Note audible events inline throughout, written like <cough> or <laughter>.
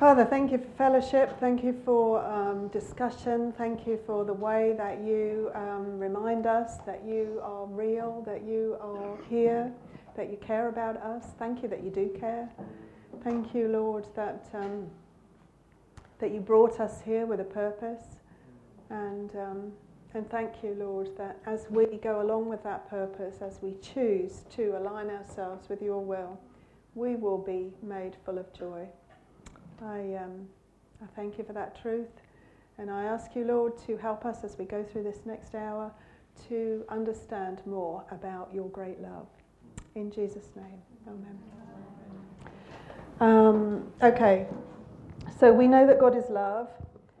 Father, thank you for fellowship. Thank you for um, discussion. Thank you for the way that you um, remind us that you are real, that you are here, that you care about us. Thank you that you do care. Thank you, Lord, that, um, that you brought us here with a purpose. And, um, and thank you, Lord, that as we go along with that purpose, as we choose to align ourselves with your will, we will be made full of joy. I, um, I thank you for that truth. And I ask you, Lord, to help us as we go through this next hour to understand more about your great love. In Jesus' name, amen. Um, okay, so we know that God is love,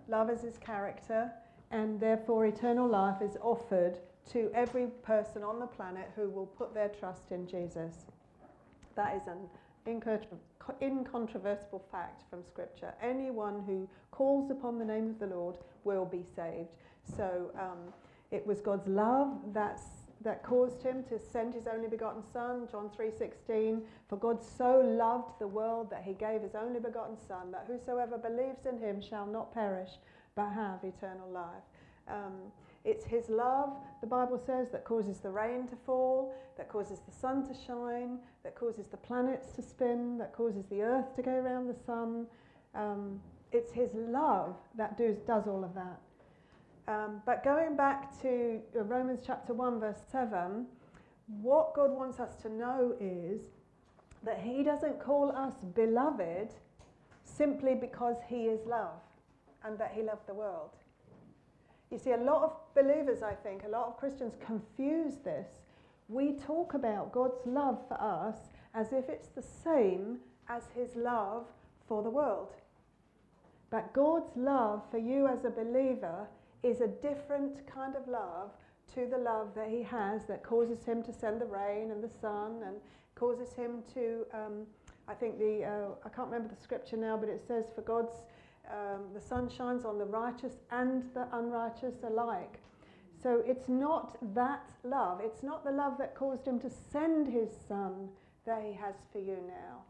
love is his character, and therefore eternal life is offered to every person on the planet who will put their trust in Jesus. That is an incontrovertible fact from Scripture. Anyone who calls upon the name of the Lord will be saved. So um, it was God's love that's, that caused him to send his only begotten Son, John 3:16. For God so loved the world that he gave his only begotten Son, that whosoever believes in him shall not perish, but have eternal life. Um, it's His love, the Bible says, that causes the rain to fall, that causes the sun to shine, that causes the planets to spin, that causes the earth to go around the sun. Um, it's His love that does, does all of that. Um, but going back to uh, Romans chapter 1, verse 7, what God wants us to know is that He doesn't call us beloved simply because He is love and that He loved the world. You see, a lot of believers, I think, a lot of Christians confuse this. We talk about God's love for us as if it's the same as his love for the world. But God's love for you as a believer is a different kind of love to the love that he has that causes him to send the rain and the sun and causes him to, um, I think the, uh, I can't remember the scripture now, but it says, for God's um, the sun shines on the righteous and the unrighteous alike. So it's not that love, it's not the love that caused him to send his son that he has for you now.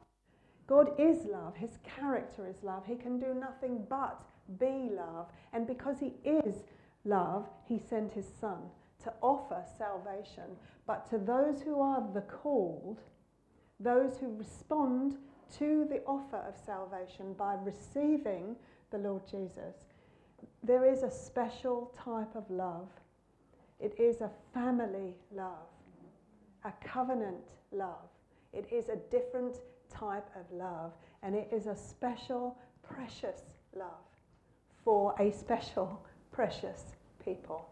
God is love, his character is love. He can do nothing but be love. And because he is love, he sent his son to offer salvation. But to those who are the called, those who respond to the offer of salvation by receiving the Lord Jesus, there is a special type of love. It is a family love, a covenant love. It is a different type of love, and it is a special, precious love for a special, precious people.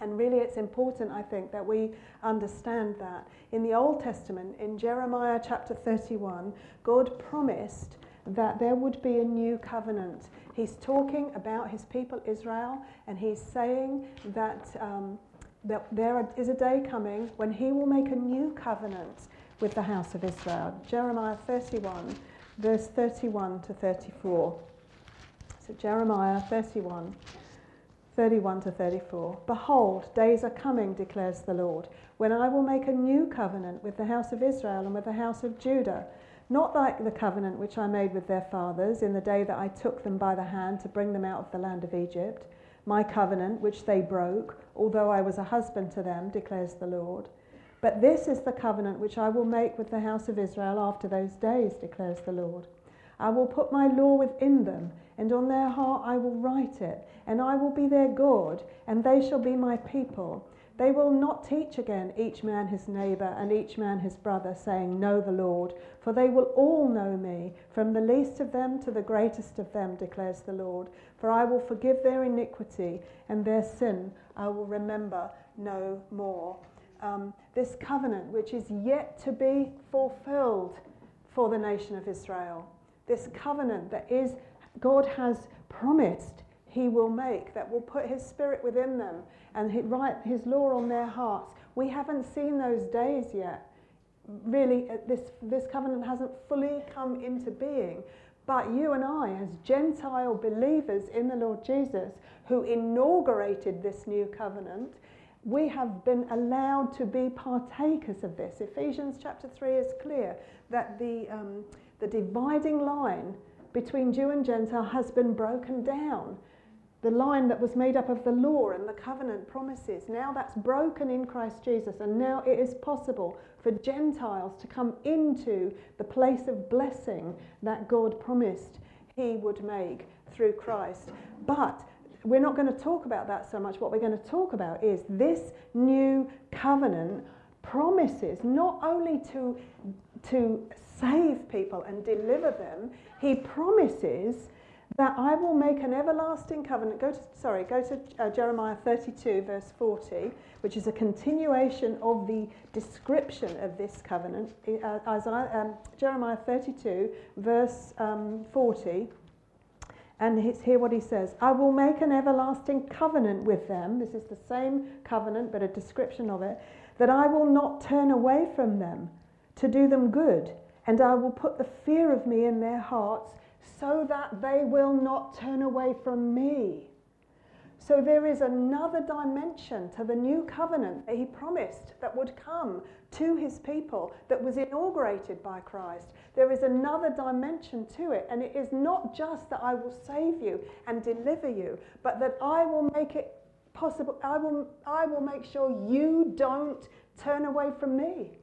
And really, it's important, I think, that we understand that. In the Old Testament, in Jeremiah chapter 31, God promised that there would be a new covenant. He's talking about his people Israel, and he's saying that, um, that there is a day coming when he will make a new covenant with the house of Israel. Jeremiah 31, verse 31 to 34. So, Jeremiah 31. 31 to 34. Behold, days are coming, declares the Lord, when I will make a new covenant with the house of Israel and with the house of Judah, not like the covenant which I made with their fathers in the day that I took them by the hand to bring them out of the land of Egypt, my covenant which they broke, although I was a husband to them, declares the Lord. But this is the covenant which I will make with the house of Israel after those days, declares the Lord. I will put my law within them, and on their heart I will write it, and I will be their God, and they shall be my people. They will not teach again each man his neighbour and each man his brother, saying, Know the Lord, for they will all know me, from the least of them to the greatest of them, declares the Lord. For I will forgive their iniquity, and their sin I will remember no more. Um, this covenant, which is yet to be fulfilled for the nation of Israel this covenant that is God has promised he will make, that will put his spirit within them and write his law on their hearts. We haven't seen those days yet. Really, uh, this, this covenant hasn't fully come into being. But you and I, as Gentile believers in the Lord Jesus, who inaugurated this new covenant, we have been allowed to be partakers of this. Ephesians chapter 3 is clear that the, um, the dividing line between Jew and Gentile has been broken down. The line that was made up of the law and the covenant promises, now that's broken in Christ Jesus, and now it is possible for Gentiles to come into the place of blessing that God promised He would make through Christ. But we're not going to talk about that so much. What we're going to talk about is this new covenant promises not only to, to save people and deliver them, he promises that I will make an everlasting covenant. Go to, sorry, go to uh, Jeremiah 32, verse 40, which is a continuation of the description of this covenant. Uh, Isaiah, um, Jeremiah 32, verse um, 40. And hear what he says I will make an everlasting covenant with them. This is the same covenant, but a description of it. That I will not turn away from them to do them good and I will put the fear of me in their hearts so that they will not turn away from me. So there is another dimension to the new covenant that he promised that would come to his people that was inaugurated by Christ. There is another dimension to it, and it is not just that I will save you and deliver you, but that I will make it possible. I will, I will make sure you don't turn away from me.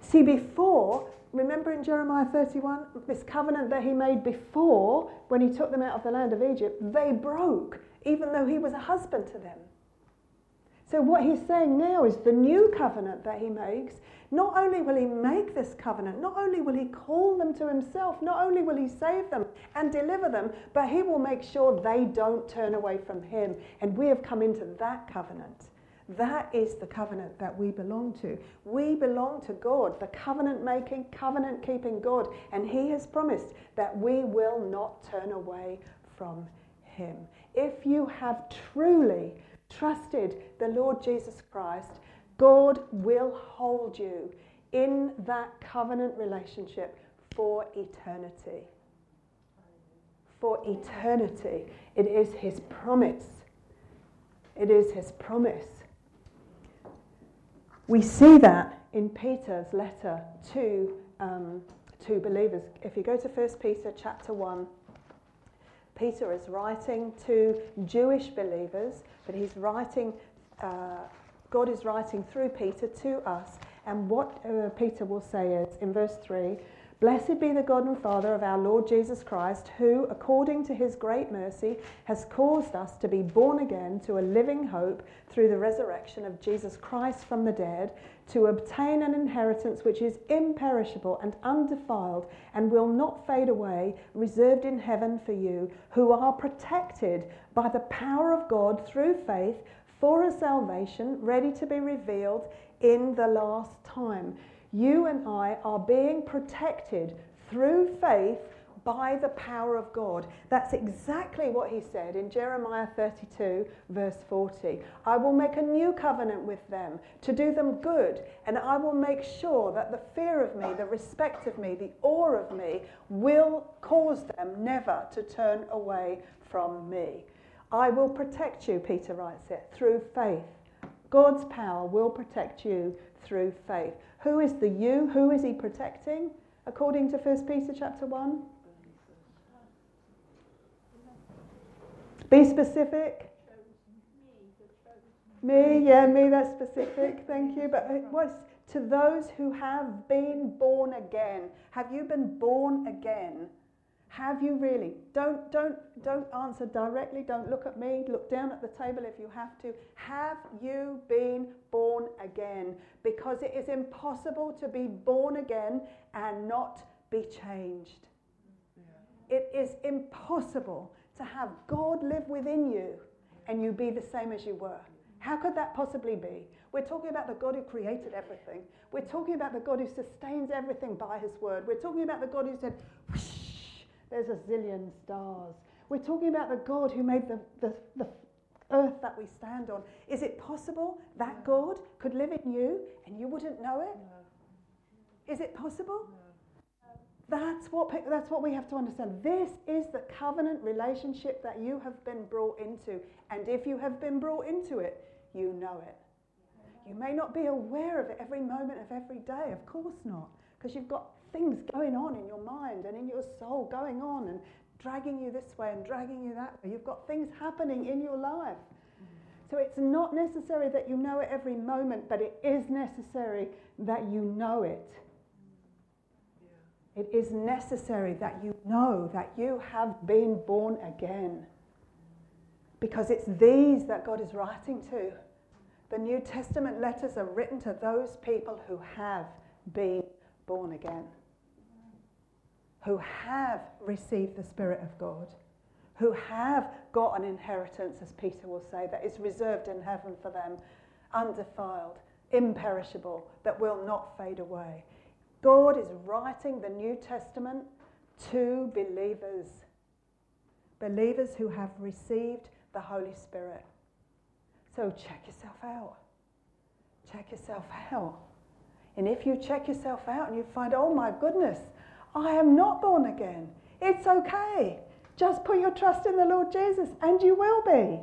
See, before, remember in Jeremiah 31, this covenant that he made before when he took them out of the land of Egypt, they broke, even though he was a husband to them. So, what he's saying now is the new covenant that he makes. Not only will he make this covenant, not only will he call them to himself, not only will he save them and deliver them, but he will make sure they don't turn away from him. And we have come into that covenant. That is the covenant that we belong to. We belong to God, the covenant making, covenant keeping God. And He has promised that we will not turn away from Him. If you have truly trusted the Lord Jesus Christ, God will hold you in that covenant relationship for eternity. For eternity. It is His promise. It is His promise. We see that in Peter's letter to, um, to believers. If you go to 1 Peter chapter 1, Peter is writing to Jewish believers, but he's writing, uh, God is writing through Peter to us. And what uh, Peter will say is in verse 3 Blessed be the God and Father of our Lord Jesus Christ, who, according to his great mercy, has caused us to be born again to a living hope through the resurrection of Jesus Christ from the dead, to obtain an inheritance which is imperishable and undefiled and will not fade away, reserved in heaven for you, who are protected by the power of God through faith for a salvation ready to be revealed in the last time you and I are being protected through faith by the power of God. That's exactly what he said in Jeremiah 32, verse 40. I will make a new covenant with them to do them good, and I will make sure that the fear of me, the respect of me, the awe of me will cause them never to turn away from me. I will protect you, Peter writes it, through faith. God's power will protect you through faith. Who is the you? Who is he protecting? According to 1 Peter chapter 1. Be specific. Me, yeah, me, that's specific, thank you. But what's to those who have been born again? Have you been born again? Have you really? Don't, don't, don't answer directly. Don't look at me. Look down at the table if you have to. Have you been born again? Because it is impossible to be born again and not be changed. Yeah. It is impossible to have God live within you and you be the same as you were. How could that possibly be? We're talking about the God who created everything. We're talking about the God who sustains everything by his word. We're talking about the God who said, whoosh, there's a zillion stars. We're talking about the God who made the, the, the earth that we stand on. Is it possible that God could live in you and you wouldn't know it? No. Is it possible? No. That's what, that's what we have to understand. This is the covenant relationship that you have been brought into. And if you have been brought into it, you know it. You may not be aware of it every moment of every day, of course not, because you've got things going on in your mind and in your soul, going on and dragging you this way and dragging you that way. You've got things happening in your life. So it's not necessary that you know it every moment, but it is necessary that you know it. It is necessary that you know that you have been born again. Because it's these that God is writing to. The New Testament letters are written to those people who have been born again, who have received the Spirit of God, who have got an inheritance, as Peter will say, that is reserved in heaven for them, undefiled, imperishable, that will not fade away. God is writing the New Testament to believers, believers who have received the Holy Spirit. So check yourself out. Check yourself out. And if you check yourself out and you find, oh my goodness, I am not born again, it's okay. Just put your trust in the Lord Jesus and you will be.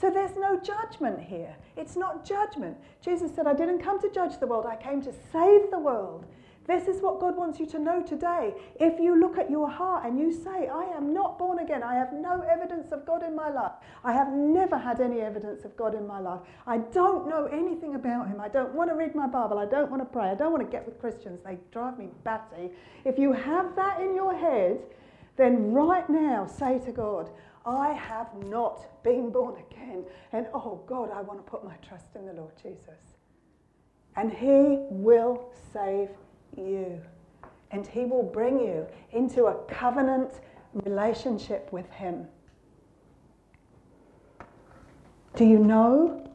So there's no judgment here. It's not judgment. Jesus said, I didn't come to judge the world, I came to save the world. This is what God wants you to know today. If you look at your heart and you say, I am not born again, I have no evidence of God in my life, I have never had any evidence of God in my life, I don't know anything about Him, I don't want to read my Bible, I don't want to pray, I don't want to get with Christians, they drive me batty. If you have that in your head, then right now say to God, I have not been born again. And oh God, I want to put my trust in the Lord Jesus. And He will save you. And He will bring you into a covenant relationship with Him. Do you know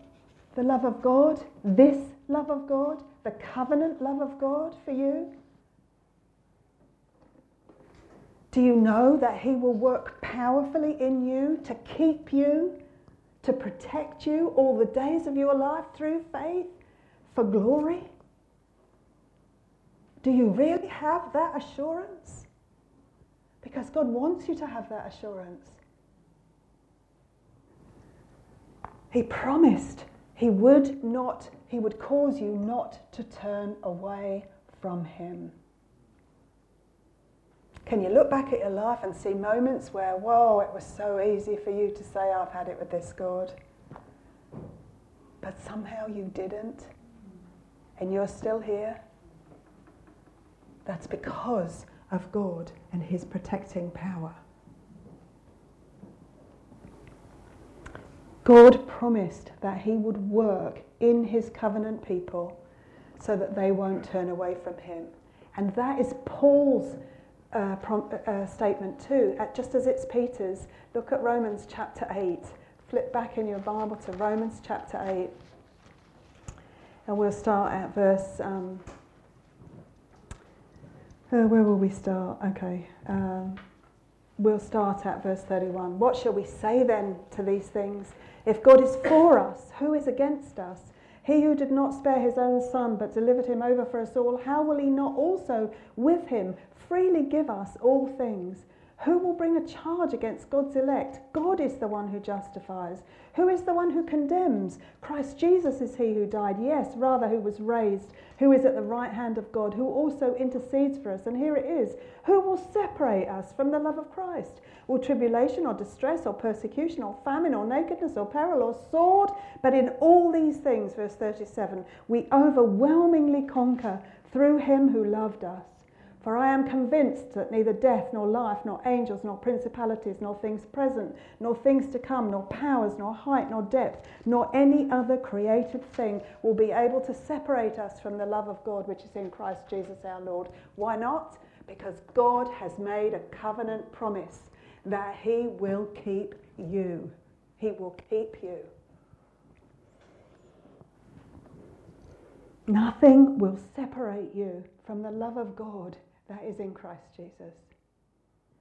the love of God? This love of God? The covenant love of God for you? Do you know that He will work powerfully in you to keep you, to protect you all the days of your life through faith for glory? Do you really have that assurance? Because God wants you to have that assurance. He promised He would not, He would cause you not to turn away from Him. Can you look back at your life and see moments where, whoa, it was so easy for you to say, I've had it with this God? But somehow you didn't, and you're still here? That's because of God and His protecting power. God promised that He would work in His covenant people so that they won't turn away from Him. And that is Paul's uh, prom- uh, statement too, at, just as it's Peter's. Look at Romans chapter 8. Flip back in your Bible to Romans chapter 8. And we'll start at verse. Um, uh, where will we start? Okay. Um, we'll start at verse 31. What shall we say then to these things? If God is for us, who is against us? He who did not spare his own son, but delivered him over for us all, how will he not also with him freely give us all things. Who will bring a charge against God's elect? God is the one who justifies. Who is the one who condemns? Christ Jesus is he who died, yes, rather, who was raised, who is at the right hand of God, who also intercedes for us. And here it is Who will separate us from the love of Christ? Will tribulation or distress or persecution or famine or nakedness or peril or sword? But in all these things, verse 37, we overwhelmingly conquer through him who loved us. For I am convinced that neither death, nor life, nor angels, nor principalities, nor things present, nor things to come, nor powers, nor height, nor depth, nor any other created thing will be able to separate us from the love of God which is in Christ Jesus our Lord. Why not? Because God has made a covenant promise that He will keep you. He will keep you. Nothing will separate you from the love of God that is in Christ Jesus.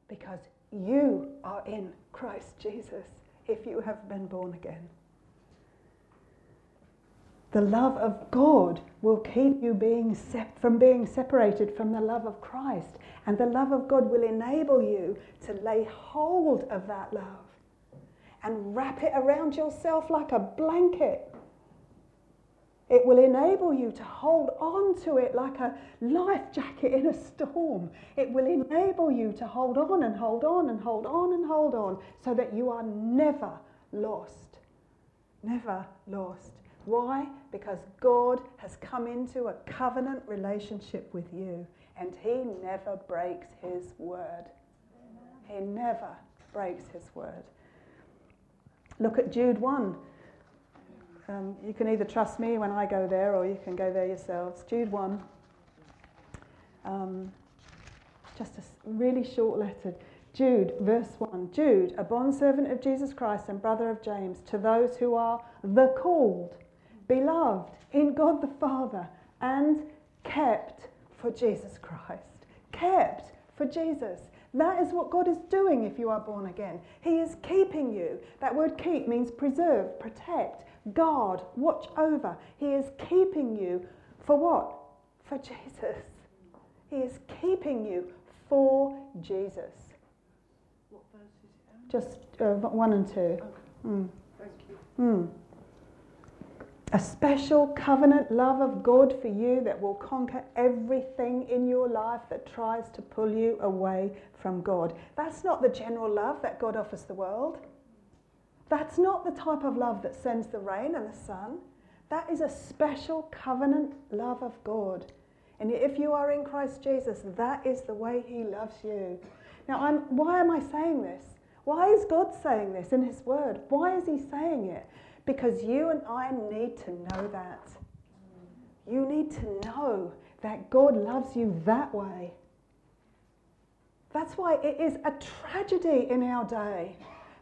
Because you are in Christ Jesus if you have been born again. The love of God will keep you being from being separated from the love of Christ. And the love of God will enable you to lay hold of that love and wrap it around yourself like a blanket It will enable you to hold on to it like a life jacket in a storm. It will enable you to hold on and hold on and hold on and hold on so that you are never lost. Never lost. Why? Because God has come into a covenant relationship with you and He never breaks His word. He never breaks His word. Look at Jude 1. Um, you can either trust me when I go there or you can go there yourselves. Jude 1. Um, just a really short letter. Jude, verse 1. Jude, a bondservant of Jesus Christ and brother of James, to those who are the called, beloved in God the Father, and kept for Jesus Christ. Kept for Jesus. That is what God is doing if you are born again. He is keeping you. That word keep means preserve, protect, guard, watch over. He is keeping you for what? For Jesus. He is keeping you for Jesus. What verse is it? Just uh, one and two. Okay. Mm. Thank you. Mm. A special covenant love of God for you that will conquer everything in your life that tries to pull you away from God. That's not the general love that God offers the world. That's not the type of love that sends the rain and the sun. That is a special covenant love of God. And if you are in Christ Jesus, that is the way He loves you. Now, I'm, why am I saying this? Why is God saying this in His Word? Why is He saying it? Because you and I need to know that. You need to know that God loves you that way. That's why it is a tragedy in our day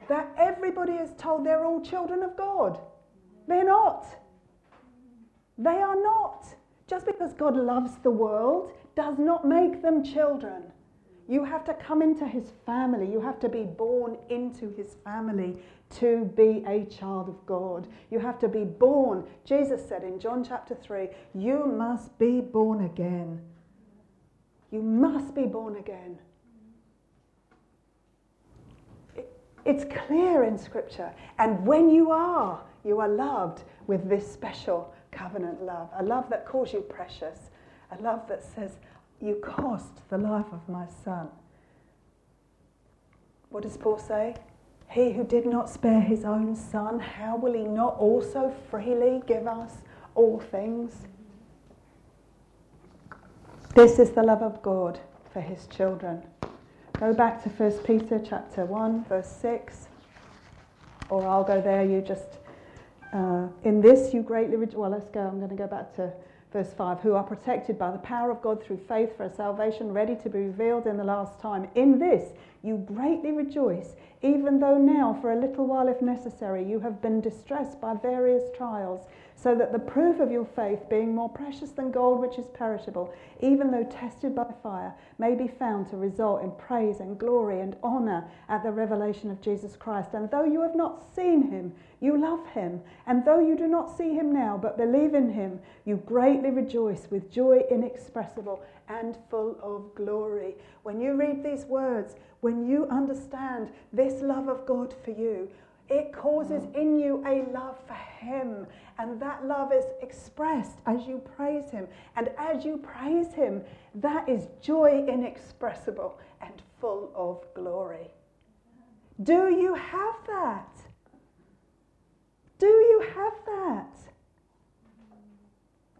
that everybody is told they're all children of God. They're not. They are not. Just because God loves the world does not make them children. You have to come into his family. You have to be born into his family to be a child of God. You have to be born. Jesus said in John chapter 3 you must be born again. You must be born again. It's clear in Scripture. And when you are, you are loved with this special covenant love a love that calls you precious, a love that says, You cost the life of my son. What does Paul say? He who did not spare his own son, how will he not also freely give us all things? This is the love of God for his children. Go back to 1 Peter chapter 1, verse 6. Or I'll go there, you just. Uh, in this you greatly rejoice. Well, let's go. I'm going to go back to verse 5. Who are protected by the power of God through faith for a salvation ready to be revealed in the last time. In this you greatly rejoice, even though now, for a little while if necessary, you have been distressed by various trials so that the proof of your faith, being more precious than gold which is perishable, even though tested by fire, may be found to result in praise and glory and honour at the revelation of Jesus Christ. And though you have not seen him, you love him. And though you do not see him now, but believe in him, you greatly rejoice with joy inexpressible and full of glory. When you read these words, when you understand this love of God for you, it causes in you a love for Him. And that love is expressed as you praise Him. And as you praise Him, that is joy inexpressible and full of glory. Do you have that? Do you have that?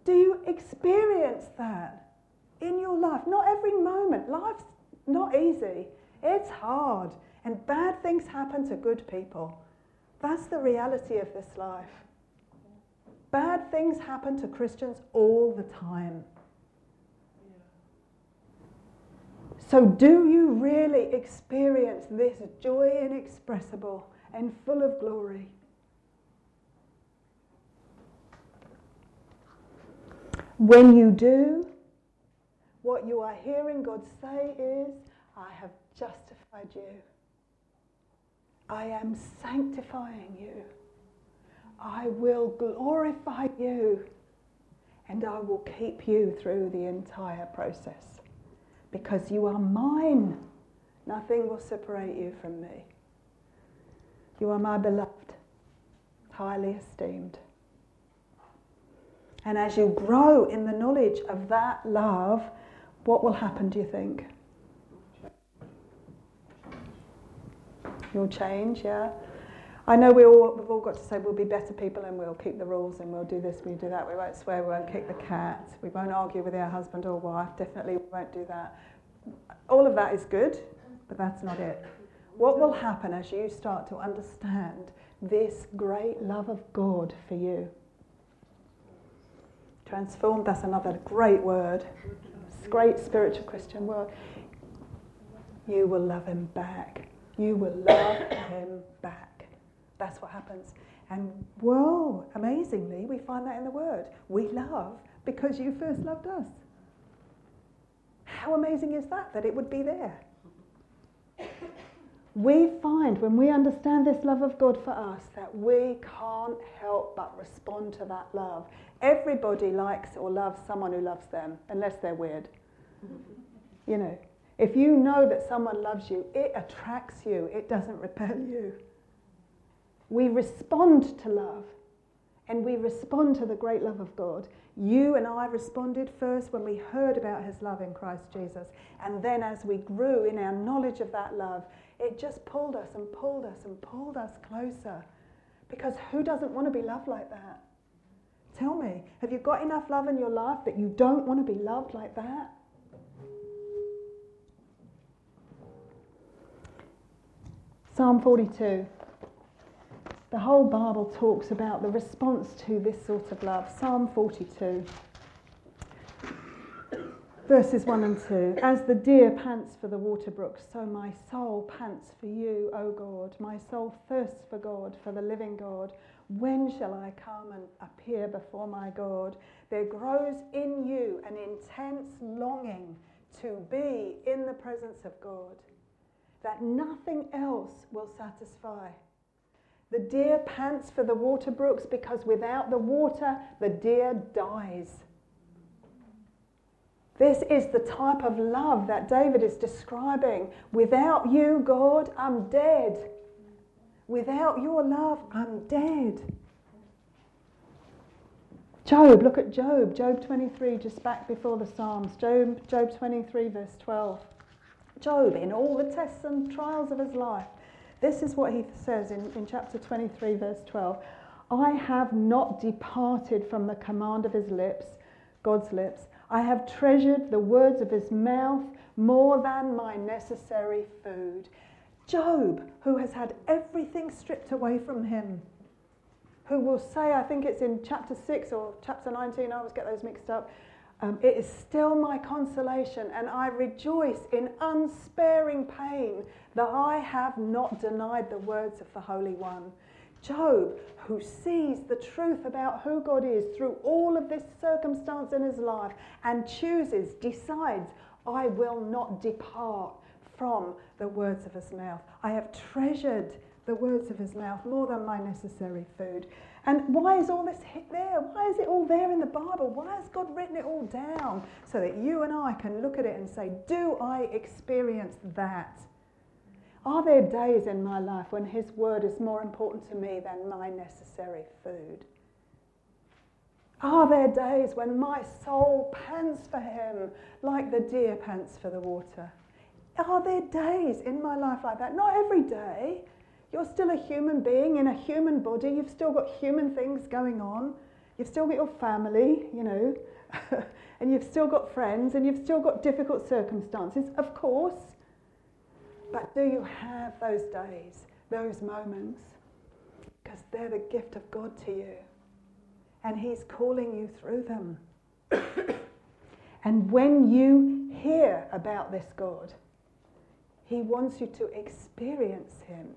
Do you experience that in your life? Not every moment. Life's not easy, it's hard. And bad things happen to good people. That's the reality of this life. Bad things happen to Christians all the time. So, do you really experience this joy inexpressible and full of glory? When you do, what you are hearing God say is, I have justified you. I am sanctifying you. I will glorify you. And I will keep you through the entire process. Because you are mine. Nothing will separate you from me. You are my beloved, highly esteemed. And as you grow in the knowledge of that love, what will happen, do you think? You'll change, yeah? I know we all, we've all got to say we'll be better people and we'll keep the rules and we'll do this, we'll do that. We won't swear, we won't kick the cat, we won't argue with our husband or wife. Definitely we won't do that. All of that is good, but that's not it. What will happen as you start to understand this great love of God for you? Transformed, that's another great word. Great spiritual Christian word. You will love him back. You will love him back. That's what happens. And whoa, amazingly, we find that in the word. We love because you first loved us. How amazing is that, that it would be there? We find when we understand this love of God for us that we can't help but respond to that love. Everybody likes or loves someone who loves them, unless they're weird. You know, if you know that someone loves you, it attracts you, it doesn't repel you. We respond to love and we respond to the great love of God. You and I responded first when we heard about his love in Christ Jesus. And then as we grew in our knowledge of that love, it just pulled us and pulled us and pulled us closer. Because who doesn't want to be loved like that? Tell me, have you got enough love in your life that you don't want to be loved like that? Psalm 42. The whole Bible talks about the response to this sort of love. Psalm 42, verses 1 and 2. As the deer pants for the water brook, so my soul pants for you, O God. My soul thirsts for God, for the living God. When shall I come and appear before my God? There grows in you an intense longing to be in the presence of God that nothing else will satisfy. The deer pants for the water brooks because without the water, the deer dies. This is the type of love that David is describing. Without you, God, I'm dead. Without your love, I'm dead. Job, look at Job, Job 23, just back before the Psalms. Job, Job 23, verse 12. Job, in all the tests and trials of his life, this is what he says in, in chapter 23, verse 12. I have not departed from the command of his lips, God's lips. I have treasured the words of his mouth more than my necessary food. Job, who has had everything stripped away from him, who will say, I think it's in chapter 6 or chapter 19, I always get those mixed up. Um, it is still my consolation, and I rejoice in unsparing pain that I have not denied the words of the Holy One. Job, who sees the truth about who God is through all of this circumstance in his life and chooses, decides, I will not depart from the words of his mouth. I have treasured the words of his mouth more than my necessary food. And why is all this there? Why is it all there in the Bible? Why has God written it all down so that you and I can look at it and say, Do I experience that? Are there days in my life when His word is more important to me than my necessary food? Are there days when my soul pants for Him like the deer pants for the water? Are there days in my life like that? Not every day. You're still a human being in a human body. You've still got human things going on. You've still got your family, you know, <laughs> and you've still got friends and you've still got difficult circumstances, of course. But do you have those days, those moments? Because they're the gift of God to you. And He's calling you through them. <coughs> and when you hear about this God, He wants you to experience Him.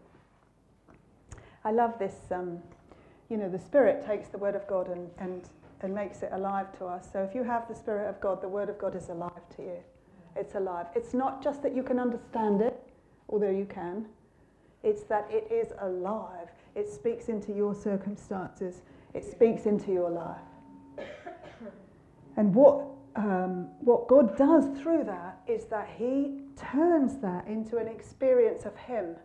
I love this. Um, you know, the Spirit takes the Word of God and, and, and makes it alive to us. So if you have the Spirit of God, the Word of God is alive to you. It's alive. It's not just that you can understand it, although you can. It's that it is alive. It speaks into your circumstances. It speaks into your life. And what, um, what God does through that is that He turns that into an experience of Him.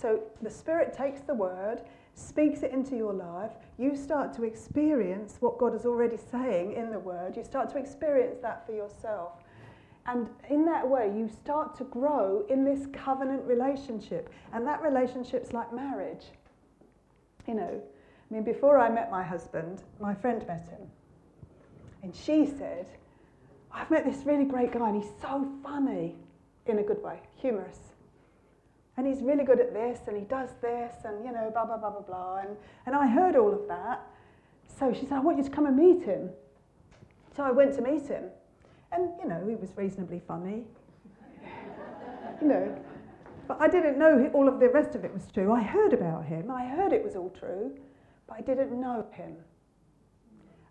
So the Spirit takes the word speaks it into your life, you start to experience what God is already saying in the Word. You start to experience that for yourself. And in that way, you start to grow in this covenant relationship. And that relationship's like marriage. You know, I mean, before I met my husband, my friend met him. And she said, I've met this really great guy, and he's so funny in a good way, humorous. And he's really good at this, and he does this, and you know, blah, blah, blah, blah, blah. And, and I heard all of that. So she said, I want you to come and meet him. So I went to meet him. And, you know, he was reasonably funny. <laughs> you know. But I didn't know all of the rest of it was true. I heard about him. I heard it was all true, but I didn't know him.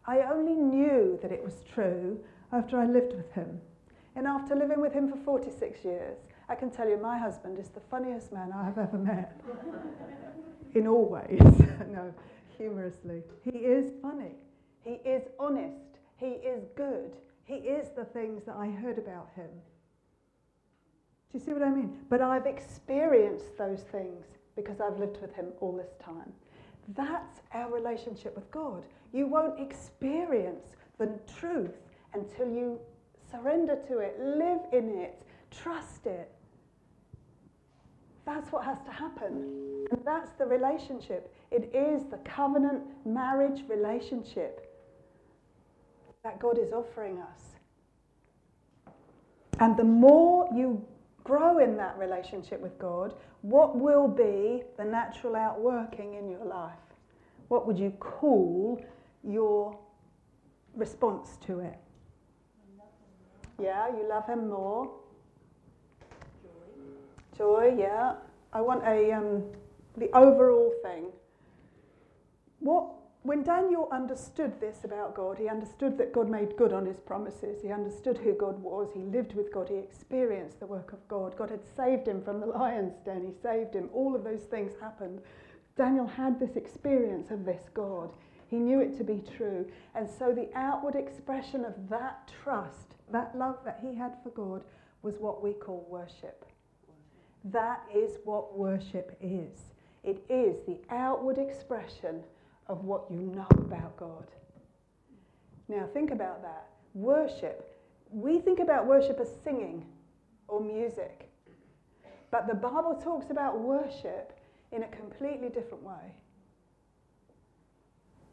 I only knew that it was true after I lived with him. And after living with him for 46 years, I can tell you my husband is the funniest man I have ever met. In all ways. <laughs> no, humorously. He is funny. He is honest. He is good. He is the things that I heard about him. Do you see what I mean? But I've experienced those things because I've lived with him all this time. That's our relationship with God. You won't experience the truth until you surrender to it, live in it, trust it. That's what has to happen. And that's the relationship. It is the covenant marriage relationship that God is offering us. And the more you grow in that relationship with God, what will be the natural outworking in your life? What would you call your response to it? Yeah, you love him more. Joy. Yeah. I want a um, the overall thing. What when Daniel understood this about God, he understood that God made good on his promises. He understood who God was. He lived with God. He experienced the work of God. God had saved him from the lion's den. He saved him. All of those things happened. Daniel had this experience of this God. He knew it to be true. And so the outward expression of that trust, that love that he had for God, was what we call worship. That is what worship is. It is the outward expression of what you know about God. Now, think about that. Worship. We think about worship as singing or music. But the Bible talks about worship in a completely different way.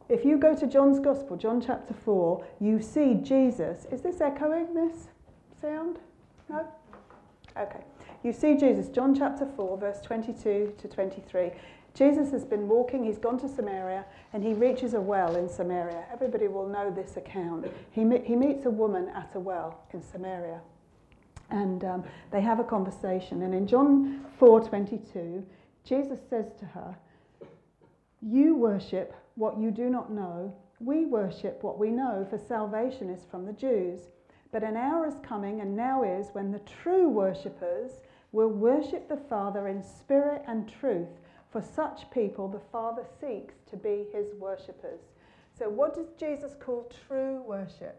If you go to John's Gospel, John chapter 4, you see Jesus. Is this echoing this sound? No? Okay. You see Jesus, John chapter 4, verse 22 to 23. Jesus has been walking, he's gone to Samaria, and he reaches a well in Samaria. Everybody will know this account. He, he meets a woman at a well in Samaria. And um, they have a conversation. And in John 4:22, Jesus says to her, "You worship what you do not know. We worship what we know, for salvation is from the Jews. But an hour is coming, and now is, when the true worshippers will worship the Father in spirit and truth." For such people, the Father seeks to be his worshippers. So, what does Jesus call true worship?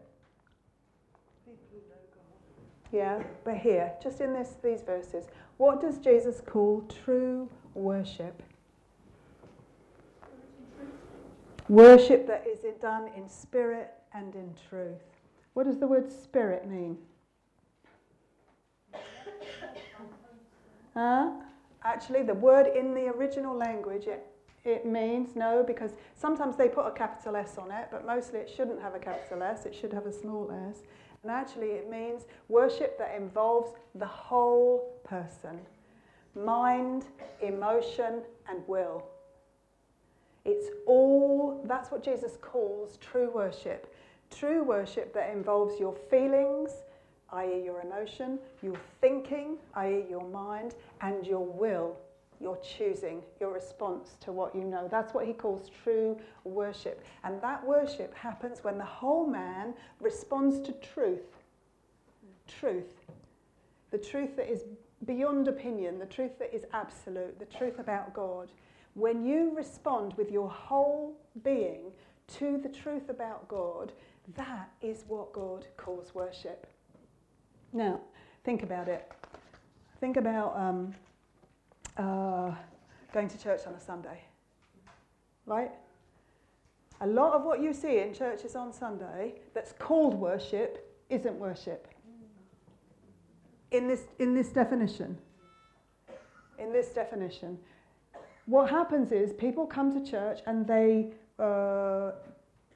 Yeah, but here, just in this, these verses, what does Jesus call true worship? Worship that is done in spirit and in truth. What does the word spirit mean? Huh? Actually, the word in the original language, it, it means no, because sometimes they put a capital S on it, but mostly it shouldn't have a capital S, it should have a small s. And actually, it means worship that involves the whole person mind, emotion, and will. It's all, that's what Jesus calls true worship. True worship that involves your feelings, i.e., your emotion, your thinking, i.e., your mind, and your will, your choosing, your response to what you know. That's what he calls true worship. And that worship happens when the whole man responds to truth. Truth. The truth that is beyond opinion, the truth that is absolute, the truth about God. When you respond with your whole being to the truth about God, that is what God calls worship. Now, think about it. Think about um, uh, going to church on a Sunday. right? A lot of what you see in churches on Sunday that's called worship isn't worship. In this, in this definition. In this definition. What happens is people come to church and they uh,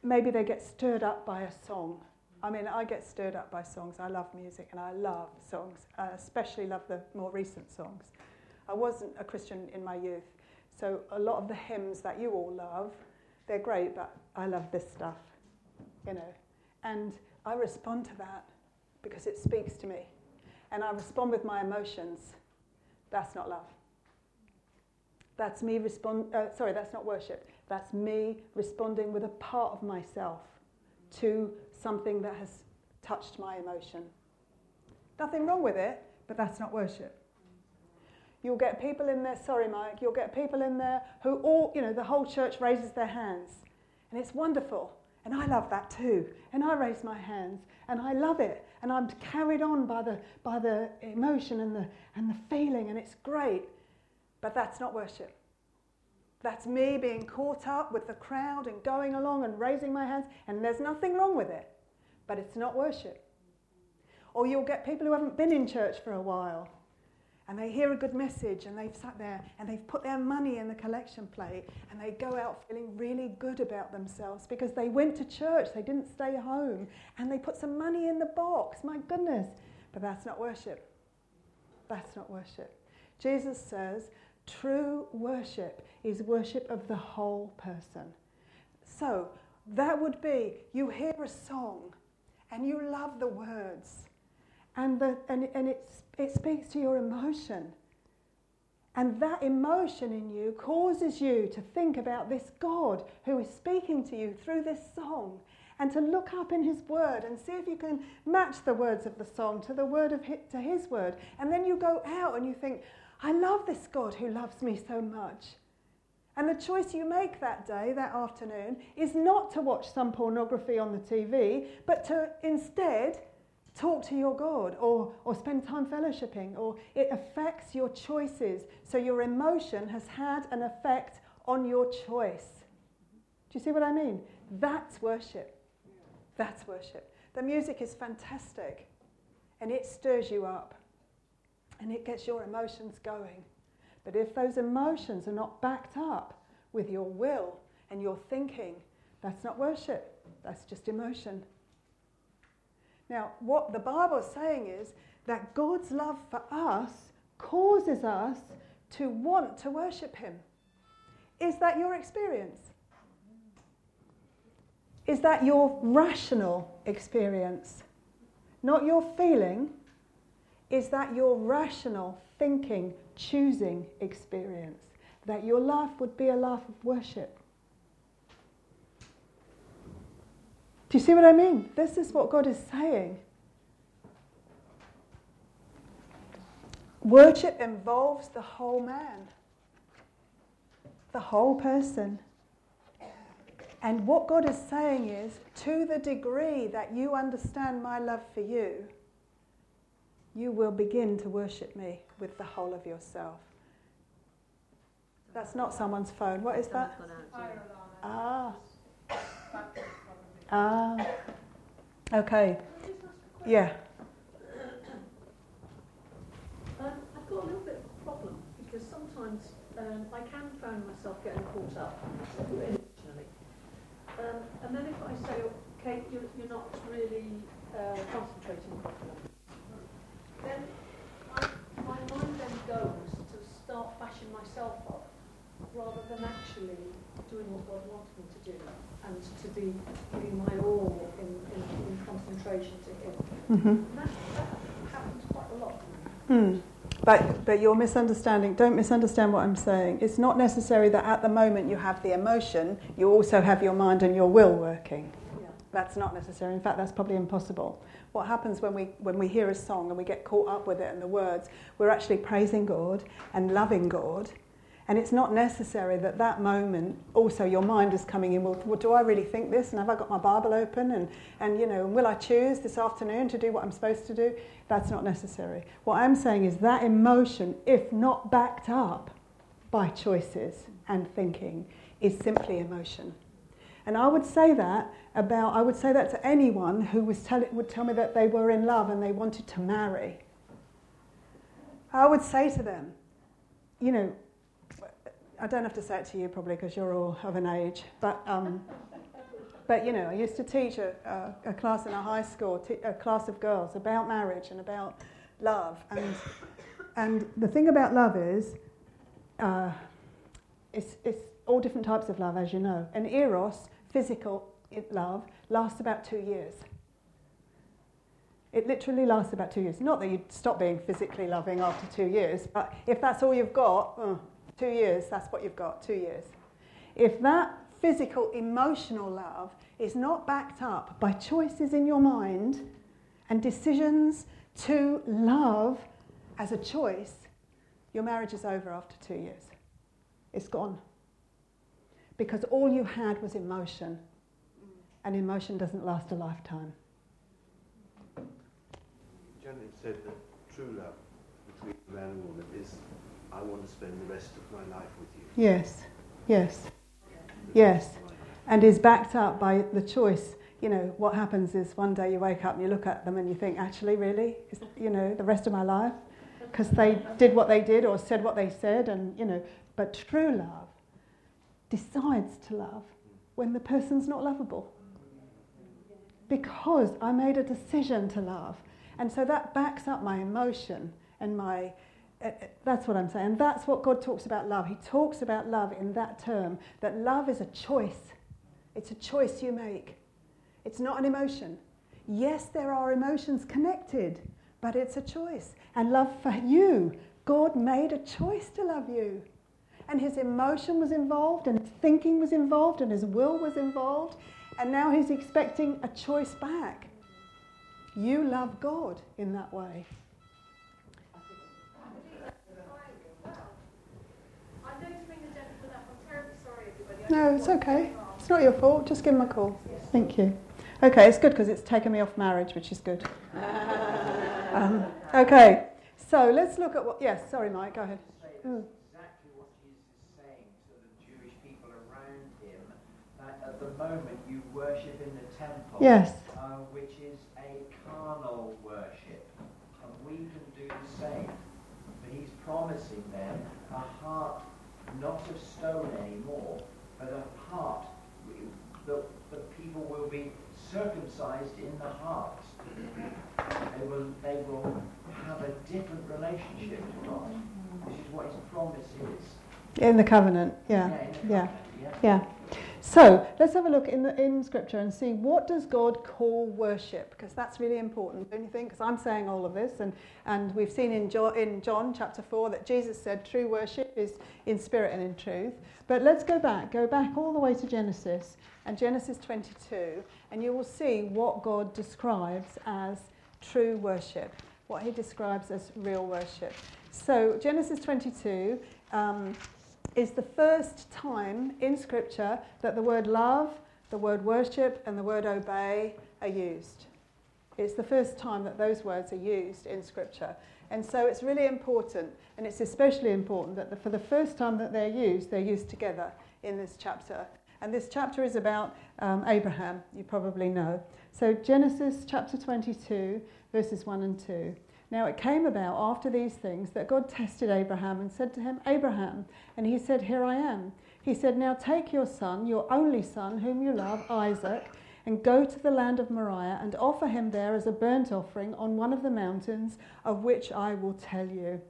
maybe they get stirred up by a song. I mean, I get stirred up by songs. I love music and I love songs. I especially love the more recent songs. I wasn't a Christian in my youth, so a lot of the hymns that you all love, they're great, but I love this stuff, you know. And I respond to that because it speaks to me. And I respond with my emotions. That's not love. That's me respond. Uh, sorry, that's not worship. That's me responding with a part of myself to something that has touched my emotion. Nothing wrong with it, but that's not worship. You'll get people in there, sorry, Mike, you'll get people in there who all, you know, the whole church raises their hands. And it's wonderful. And I love that too. And I raise my hands and I love it. And I'm carried on by the, by the emotion and the, and the feeling, and it's great. But that's not worship. That's me being caught up with the crowd and going along and raising my hands, and there's nothing wrong with it. But it's not worship. Or you'll get people who haven't been in church for a while and they hear a good message and they've sat there and they've put their money in the collection plate and they go out feeling really good about themselves because they went to church, they didn't stay home, and they put some money in the box. My goodness. But that's not worship. That's not worship. Jesus says true worship is worship of the whole person. So that would be you hear a song and you love the words and, the, and, and it, it speaks to your emotion. And that emotion in you causes you to think about this God who is speaking to you through this song and to look up in his word and see if you can match the words of the song to the word of his, to his word. And then you go out and you think, I love this God who loves me so much. And the choice you make that day, that afternoon, is not to watch some pornography on the TV, but to instead talk to your God or, or spend time fellowshipping, or it affects your choices. So your emotion has had an effect on your choice. Do you see what I mean? That's worship. That's worship. The music is fantastic and it stirs you up and it gets your emotions going. But if those emotions are not backed up with your will and your thinking, that's not worship, that's just emotion. Now, what the Bible is saying is that God's love for us causes us to want to worship Him. Is that your experience? Is that your rational experience? Not your feeling? Is that your rational thinking, choosing experience? That your life would be a life of worship? Do you see what I mean? This is what God is saying. Worship involves the whole man, the whole person. And what God is saying is to the degree that you understand my love for you, you will begin to worship me with the whole of yourself. That's not someone's phone. What is that? Ah. Ah, okay. Yeah. Um, I've got a little bit of a problem because sometimes um, I can find myself getting caught up. Um, and then if I say, Kate, you're, you're not really uh, concentrating properly, then I, my mind then goes to start bashing myself up rather than actually doing what God wants me to do and to be giving my all in, in, in concentration to Him. Mm-hmm. That, that, happens quite a lot. Mm. But, but you're misunderstanding, don't misunderstand what I'm saying. It's not necessary that at the moment you have the emotion, you also have your mind and your will working. That's not necessary. In fact, that's probably impossible. What happens when we, when we hear a song and we get caught up with it and the words, we're actually praising God and loving God and it's not necessary that that moment also your mind is coming in, well, well, do I really think this? And have I got my Bible open? And, and, you know, will I choose this afternoon to do what I'm supposed to do? That's not necessary. What I'm saying is that emotion, if not backed up by choices and thinking, is simply emotion. And I would say that about, I would say that to anyone who was tell, would tell me that they were in love and they wanted to marry. I would say to them, you know, I don't have to say it to you probably because you're all of an age, but, um, <laughs> but you know, I used to teach a, a, a class in a high school, a class of girls about marriage and about love. And, and the thing about love is, uh, it's, it's all different types of love, as you know. And eros, physical love, lasts about two years. It literally lasts about two years. Not that you'd stop being physically loving after two years, but if that's all you've got, uh, two years, that's what you've got, two years. If that physical, emotional love is not backed up by choices in your mind and decisions to love as a choice, your marriage is over after two years. It's gone. Because all you had was emotion, and emotion doesn't last a lifetime. Janet said that true love between a man and woman is I want to spend the rest of my life with you. Yes, yes, yes. And is backed up by the choice. You know, what happens is one day you wake up and you look at them and you think, actually, really? Is, you know, the rest of my life? Because they did what they did or said what they said, and, you know, but true love decides to love when the person's not lovable. Because I made a decision to love. And so that backs up my emotion and my. Uh, that's what I'm saying. That's what God talks about love. He talks about love in that term that love is a choice. It's a choice you make. It's not an emotion. Yes, there are emotions connected, but it's a choice. And love for you, God made a choice to love you and his emotion was involved, and his thinking was involved, and his will was involved, and now he's expecting a choice back. You love God in that way. No, it's okay. It's not your fault. Just give him a call. Thank you. Okay, it's good because it's taken me off marriage, which is good. <laughs> um, okay, so let's look at what. Yes, sorry, Mike, go ahead. Mm. The moment you worship in the temple, yes. Uh, which is a carnal worship. And we can do the same. But he's promising them a heart not of stone anymore, but a heart that the people will be circumcised in the heart. They will, they will have a different relationship to God. This is what his promise is. In the covenant, yeah. Yeah. yeah. Covenant, yeah. yeah. So let's have a look in, the, in Scripture and see what does God call worship, because that's really important, don't you think? Because I'm saying all of this, and, and we've seen in John, in John chapter 4 that Jesus said true worship is in spirit and in truth. But let's go back, go back all the way to Genesis and Genesis 22, and you will see what God describes as true worship, what he describes as real worship. So Genesis 22, um, is the first time in Scripture that the word love, the word worship, and the word obey are used. It's the first time that those words are used in Scripture. And so it's really important, and it's especially important that the, for the first time that they're used, they're used together in this chapter. And this chapter is about um, Abraham, you probably know. So Genesis chapter 22, verses 1 and 2. Now it came about after these things that God tested Abraham and said to him, Abraham. And he said, Here I am. He said, Now take your son, your only son, whom you love, Isaac, and go to the land of Moriah and offer him there as a burnt offering on one of the mountains of which I will tell you.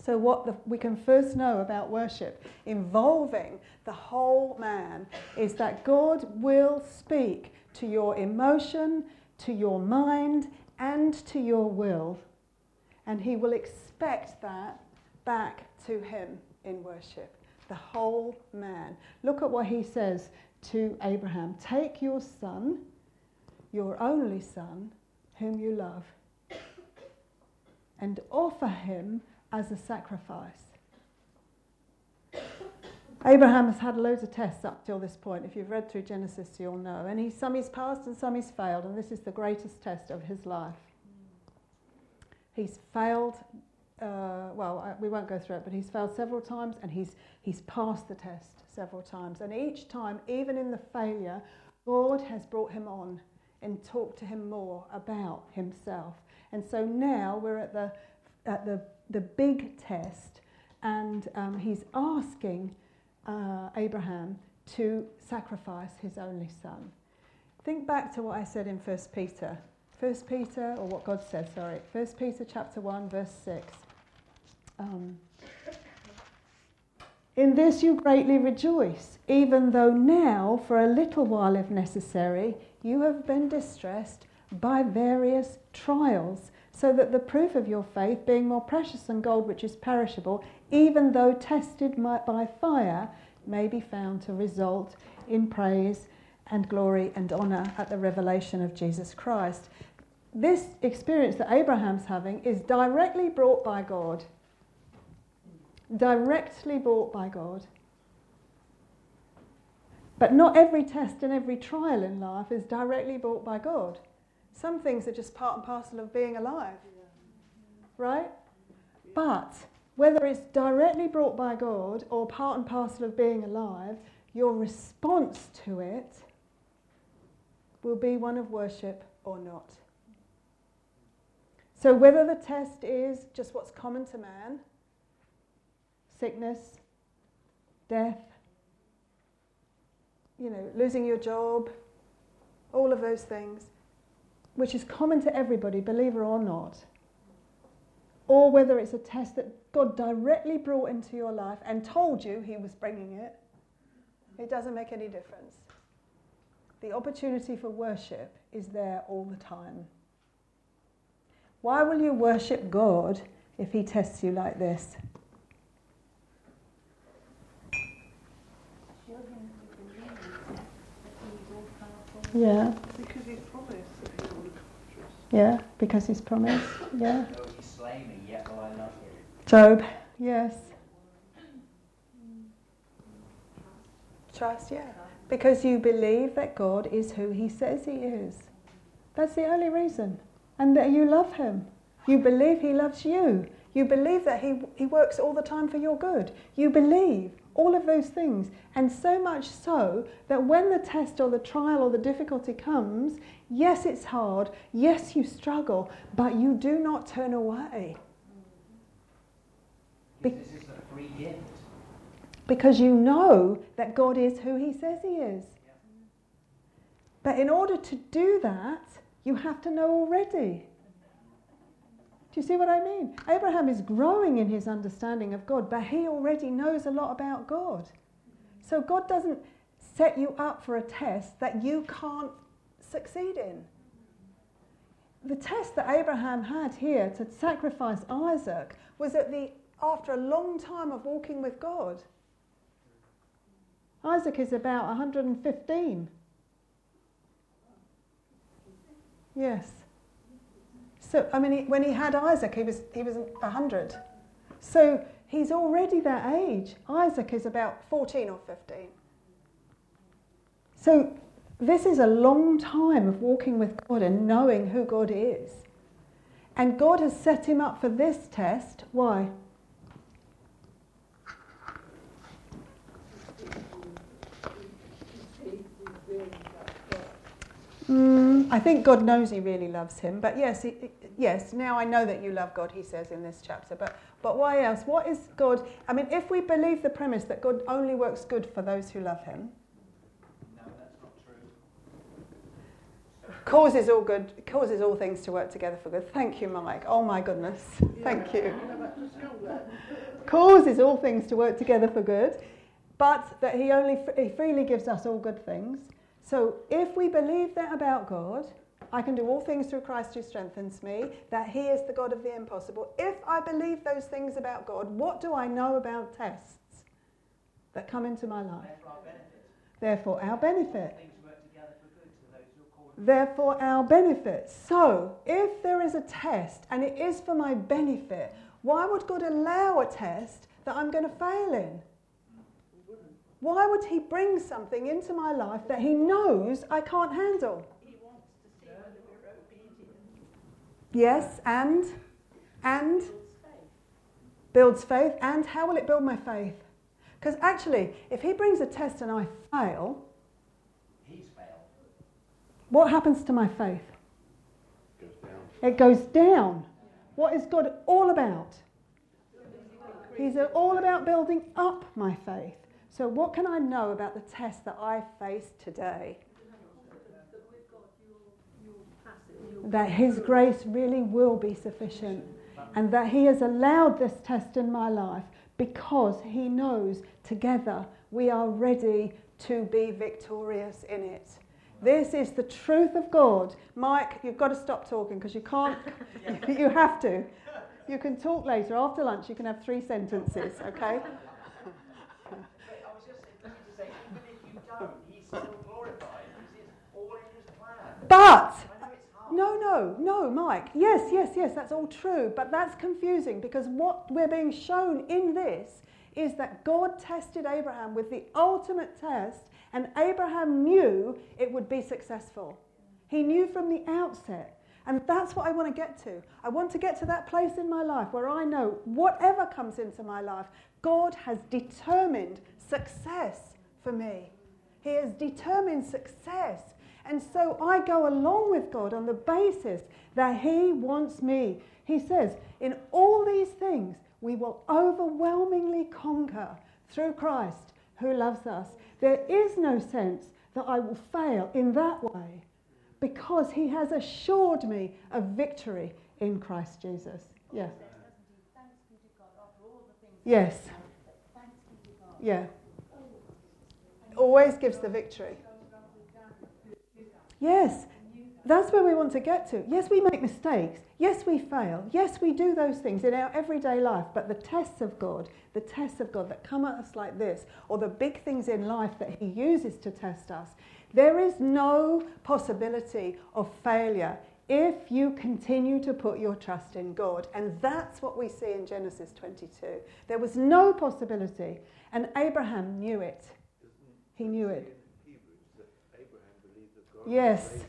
So, what the, we can first know about worship involving the whole man is that God will speak to your emotion, to your mind, and to your will and he will expect that back to him in worship. The whole man. Look at what he says to Abraham Take your son, your only son, whom you love, and offer him as a sacrifice. Abraham has had loads of tests up till this point. If you've read through Genesis, you'll know. And he, some he's passed and some he's failed, and this is the greatest test of his life. He's failed uh, well, I, we won't go through it, but he's failed several times and he's, he's passed the test several times. And each time, even in the failure, God has brought him on and talked to him more about himself. And so now we're at the, at the, the big test, and um, he's asking uh, Abraham to sacrifice his only son. Think back to what I said in 1 Peter. 1 Peter, or what God said, sorry. 1 Peter chapter 1, verse 6. Um, in this you greatly rejoice, even though now, for a little while if necessary, you have been distressed by various trials, so that the proof of your faith, being more precious than gold which is perishable, even though tested by fire, may be found to result in praise and glory and honour at the revelation of Jesus Christ. This experience that Abraham's having is directly brought by God directly brought by God. But not every test and every trial in life is directly brought by God. Some things are just part and parcel of being alive. Right? But whether it's directly brought by God or part and parcel of being alive, your response to it will be one of worship or not. So, whether the test is just what's common to man, sickness, death, you know, losing your job, all of those things, which is common to everybody, believer or not, or whether it's a test that God directly brought into your life and told you He was bringing it, it doesn't make any difference. The opportunity for worship is there all the time. Why will you worship God if He tests you like this? Yeah. Because he's promised that he will look after us. Yeah, because he's promised. Yeah. Though he slay me, yet will I love him. Job. Yes. Trust, yeah. Because you believe that God is who he says he is. That's the only reason. And that you love him. You believe he loves you. You believe that he, he works all the time for your good. You believe all of those things. And so much so that when the test or the trial or the difficulty comes, yes, it's hard, yes, you struggle, but you do not turn away. Be- this is a free gift. Because you know that God is who He says He is. But in order to do that, you have to know already. Do you see what I mean? Abraham is growing in his understanding of God, but he already knows a lot about God. So God doesn't set you up for a test that you can't succeed in. The test that Abraham had here to sacrifice Isaac was at the after a long time of walking with God. Isaac is about 115. Yes. So, I mean, he, when he had Isaac, he was, he was 100. So he's already that age. Isaac is about 14 or 15. So this is a long time of walking with God and knowing who God is. And God has set him up for this test. Why? Mm, I think God knows he really loves him. But yes, he, yes, now I know that you love God, he says in this chapter. But, but why else? What is God? I mean, if we believe the premise that God only works good for those who love him, No, that's not true. causes all good, causes all things to work together for good. Thank you, Mike. Oh my goodness. Thank you. <laughs> causes all things to work together for good, but that he only he freely gives us all good things. So if we believe that about God, I can do all things through Christ who strengthens me, that He is the God of the impossible. If I believe those things about God, what do I know about tests that come into my life? Therefore, our benefit. Therefore, our benefit. Things work together for good to those who are called. Therefore, our benefit. So, if there is a test and it is for my benefit, why would God allow a test that I'm going to fail in? Why would He bring something into my life that He knows I can't handle? He wants to see whether we're obedient. Yes, and and He will builds faith. And how will it build my faith? Because actually, if he brings a test and I fail, He's failed. what happens to my faith? Goes down. It goes down. What is God all about? He's all about building up my faith. So, what can I know about the test that I face today? That with God you'll, you'll pass it. You'll That His grace really will be sufficient. And that He has allowed this test in my life because He knows together we are ready to be victorious in it. This is the truth of God. Mike, you've got to stop talking because you can't, <laughs> <laughs> you have to. You can talk later. After lunch, you can have three sentences, okay? But I was just going to say, even if you don't, he's still glorified. This is all in his plan. But I know it's hard. No, no, no, Mike. Yes, yes, yes, that's all true. But that's confusing because what we're being shown in this is that God tested Abraham with the ultimate test, and Abraham knew it would be successful. He knew from the outset. And that's what I want to get to. I want to get to that place in my life where I know whatever comes into my life, God has determined success for me. He has determined success. And so I go along with God on the basis that He wants me. He says, in all these things, we will overwhelmingly conquer through Christ who loves us. There is no sense that I will fail in that way because He has assured me of victory in Christ Jesus. Yeah. Yes. Yeah. Always gives the victory. Yes, that's where we want to get to. Yes, we make mistakes. Yes, we fail. Yes, we do those things in our everyday life. But the tests of God, the tests of God that come at us like this, or the big things in life that He uses to test us, there is no possibility of failure if you continue to put your trust in God. And that's what we see in Genesis 22. There was no possibility, and Abraham knew it. He knew it. In Hebrews that Abraham believed that God Yes.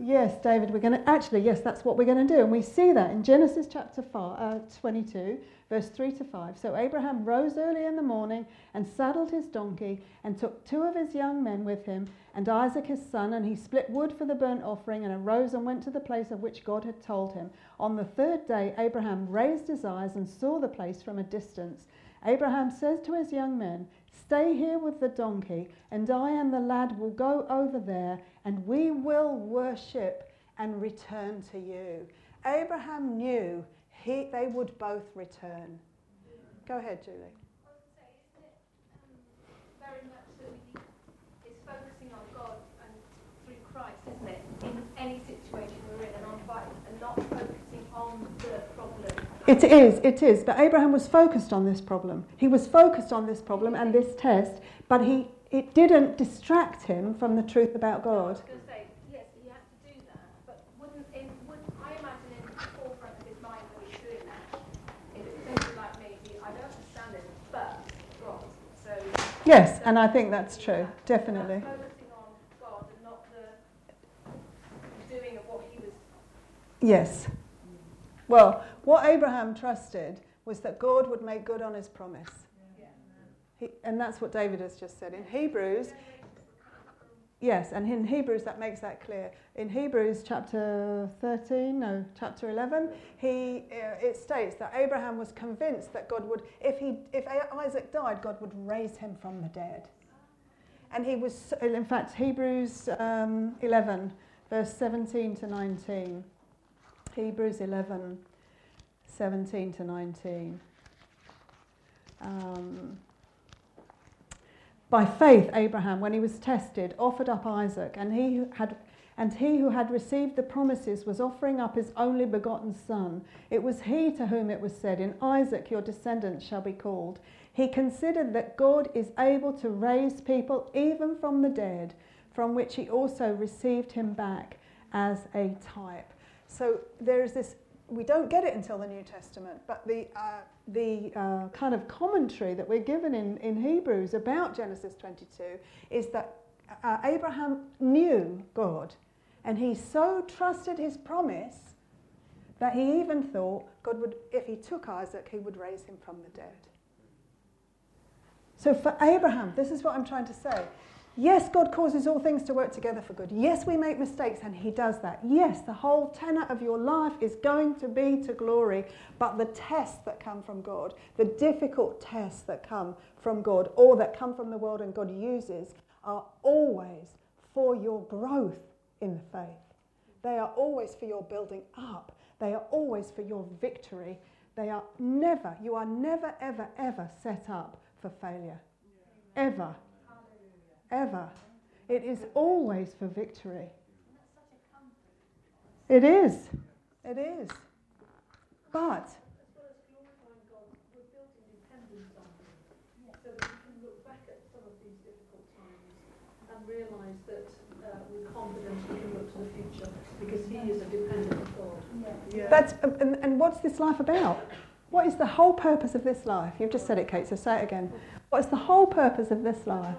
Yes, David, we're going to actually, yes, that's what we're going to do. And we see that in Genesis chapter five, uh, 22, verse 3 to 5. So Abraham rose early in the morning and saddled his donkey and took two of his young men with him and Isaac his son, and he split wood for the burnt offering and arose and went to the place of which God had told him. On the third day, Abraham raised his eyes and saw the place from a distance. Abraham says to his young men, Stay here with the donkey, and I and the lad will go over there, and we will worship and return to you. Abraham knew he, they would both return. Go ahead, Julie. I was going to say, isn't it um, very much that we, it's focusing on God and through Christ, isn't it? In any situation we're in and on fight, and not focusing on the problem. It is, it is. But Abraham was focused on this problem. He was focused on this problem and this test, but he, it didn't distract him from the truth about God. was going to say, yes, he had to do that, but wouldn't, in, I imagine in the forefront of his mind when he's doing that, it's potentially like me, I don't understand it, but God. So Yes, and I think that's true, definitely. That's focusing on God and not the doing of what he was Yes. Well, what Abraham trusted was that God would make good on his promise. He, and that's what David has just said. In Hebrews, yes, and in Hebrews that makes that clear. In Hebrews chapter 13, no, chapter 11, he, uh, it states that Abraham was convinced that God would, if, he, if Isaac died, God would raise him from the dead. And he was, in fact, Hebrews um, 11, verse 17 to 19. Hebrews 11, 17 to 19. Um, by faith, Abraham, when he was tested, offered up Isaac, and he had and he who had received the promises was offering up his only begotten son. It was he to whom it was said, In Isaac your descendants shall be called. He considered that God is able to raise people even from the dead, from which he also received him back as a type. So there is this, we don't get it until the New Testament, but the, uh, the uh, kind of commentary that we're given in, in Hebrews about Genesis 22 is that uh, Abraham knew God and he so trusted his promise that he even thought God would, if he took Isaac, he would raise him from the dead. So for Abraham, this is what I'm trying to say. Yes, God causes all things to work together for good. Yes, we make mistakes, and He does that. Yes, the whole tenor of your life is going to be to glory, but the tests that come from God, the difficult tests that come from God, or that come from the world and God uses, are always for your growth in the faith. They are always for your building up, they are always for your victory. They are never, you are never, ever, ever set up for failure. Ever ever. It is always for victory. It is. It is. But As well as glorifying God, we're built in dependence on Him, so that we can look back at some of these difficult times and realise that uh, with confidence we can look to the future because He is a dependent God. Yeah. that's and, and what's this life about? What is the whole purpose of this life? You've just said it, Kate, so say it again. What is the whole purpose of this life?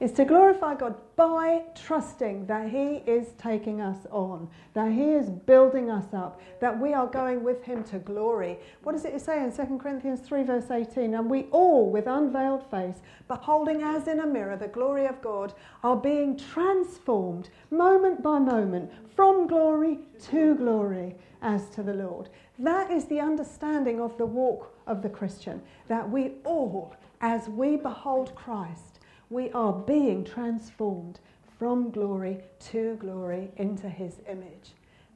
Is to glorify God by trusting that He is taking us on, that He is building us up, that we are going with Him to glory. What does it say in 2 Corinthians 3, verse 18? And we all, with unveiled face, beholding as in a mirror the glory of God, are being transformed moment by moment from glory to glory as to the Lord. That is the understanding of the walk of the Christian, that we all, as we behold Christ, we are being transformed from glory to glory into his image.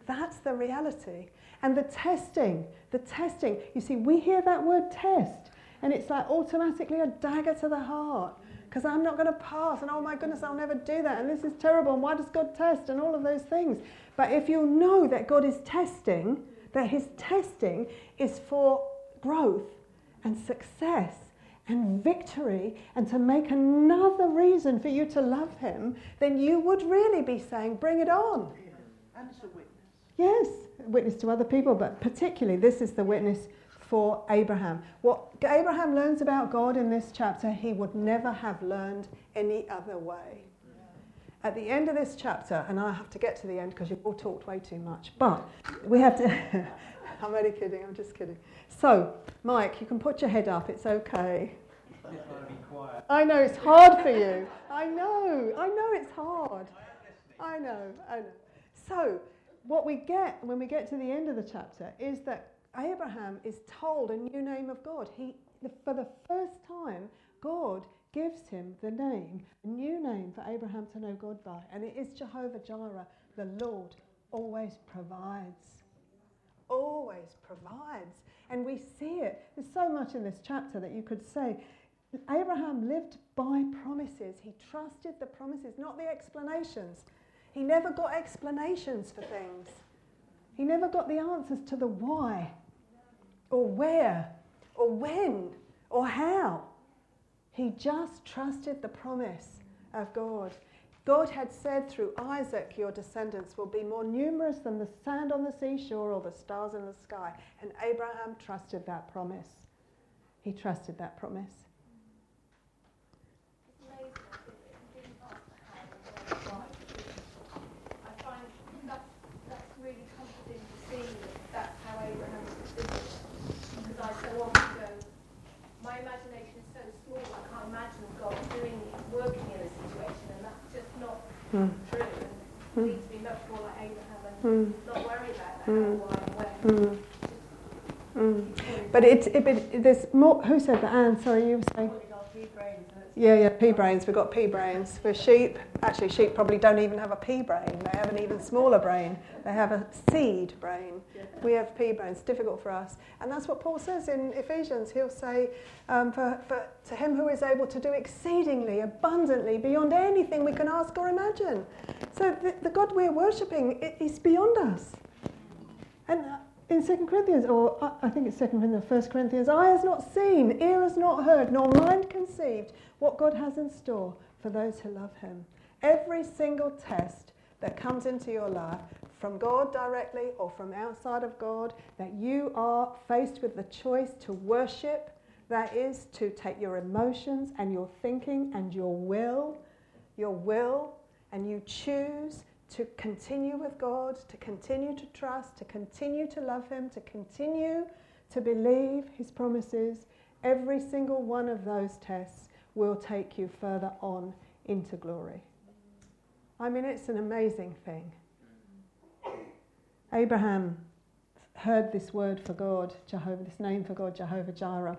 That's the reality. And the testing, the testing, you see, we hear that word test, and it's like automatically a dagger to the heart. Because I'm not going to pass, and oh my goodness, I'll never do that, and this is terrible, and why does God test, and all of those things. But if you know that God is testing, that his testing is for growth and success and victory and to make another reason for you to love him, then you would really be saying, Bring it on. And it's a witness. Yes, witness to other people, but particularly this is the witness for Abraham. What Abraham learns about God in this chapter, he would never have learned any other way. At the end of this chapter, and I have to get to the end because you've all talked way too much, but we have to. <laughs> I'm only kidding, I'm just kidding. So, Mike, you can put your head up, it's okay. I know it's hard for you. I know, I know it's hard. I know, I know. So, what we get when we get to the end of the chapter is that Abraham is told a new name of God. He, for the first time, God gives him the name, a new name for Abraham to know God by, and it is Jehovah Jireh, the Lord always provides. Always provides. And we see it. There's so much in this chapter that you could say. Abraham lived by promises. He trusted the promises, not the explanations. He never got explanations for things. He never got the answers to the why, or where, or when, or how. He just trusted the promise of God. God had said through Isaac, Your descendants will be more numerous than the sand on the seashore or the stars in the sky. And Abraham trusted that promise. He trusted that promise. It's amazing. I think it didn't ask how and where and why. I find that's, that's really comforting to see that that's how Abraham did it. Because I so often go, my imagination is so small, I can't imagine God doing, working in a situation, and that's just not Mm. And we to be much more like Abraham and Mm. not worry about that, Mm. how, why, and when. Mm. Mm. But it, it, but there's more. Who said that? Anne, sorry, you were saying. Yeah, yeah, pea brains. We've got pea brains. We're sheep. Actually, sheep probably don't even have a pea brain. They have an even smaller brain. They have a seed brain. We have pea brains. Difficult for us. And that's what Paul says in Ephesians. He'll say, um, for, for, to him who is able to do exceedingly, abundantly, beyond anything we can ask or imagine. So the, the God we're worshipping i- is beyond us. And in 2 Corinthians, or uh, I think it's 2 Corinthians, 1 Corinthians, eye has not seen, ear has not heard, nor mind conceived what God has in store for those who love Him. Every single test that comes into your life, from God directly or from outside of God, that you are faced with the choice to worship, that is to take your emotions and your thinking and your will, your will, and you choose to continue with God, to continue to trust, to continue to love Him, to continue to believe His promises, every single one of those tests will take you further on into glory. I mean, it's an amazing thing. Abraham heard this word for God, Jehovah, this name for God, Jehovah Jireh.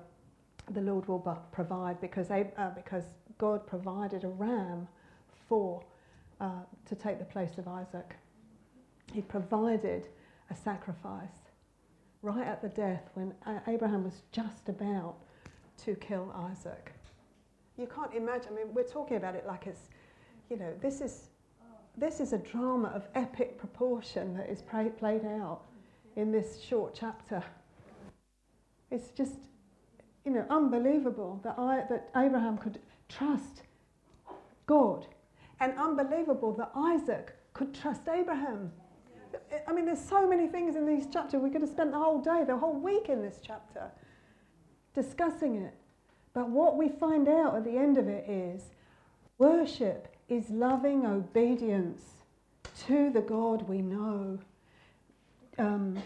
The Lord will provide because, uh, because God provided a ram for uh, to take the place of Isaac. He provided a sacrifice right at the death when Abraham was just about to kill Isaac. You can't imagine. I mean, we're talking about it like it's, you know, this is this is a drama of epic proportion that is played out in this short chapter. It's just, you know, unbelievable that I, that Abraham could trust God, and unbelievable that Isaac could trust Abraham. I mean, there's so many things in these chapters. We could have spent the whole day, the whole week in this chapter discussing it. But what we find out at the end of it is worship is loving obedience to the God we know. Um,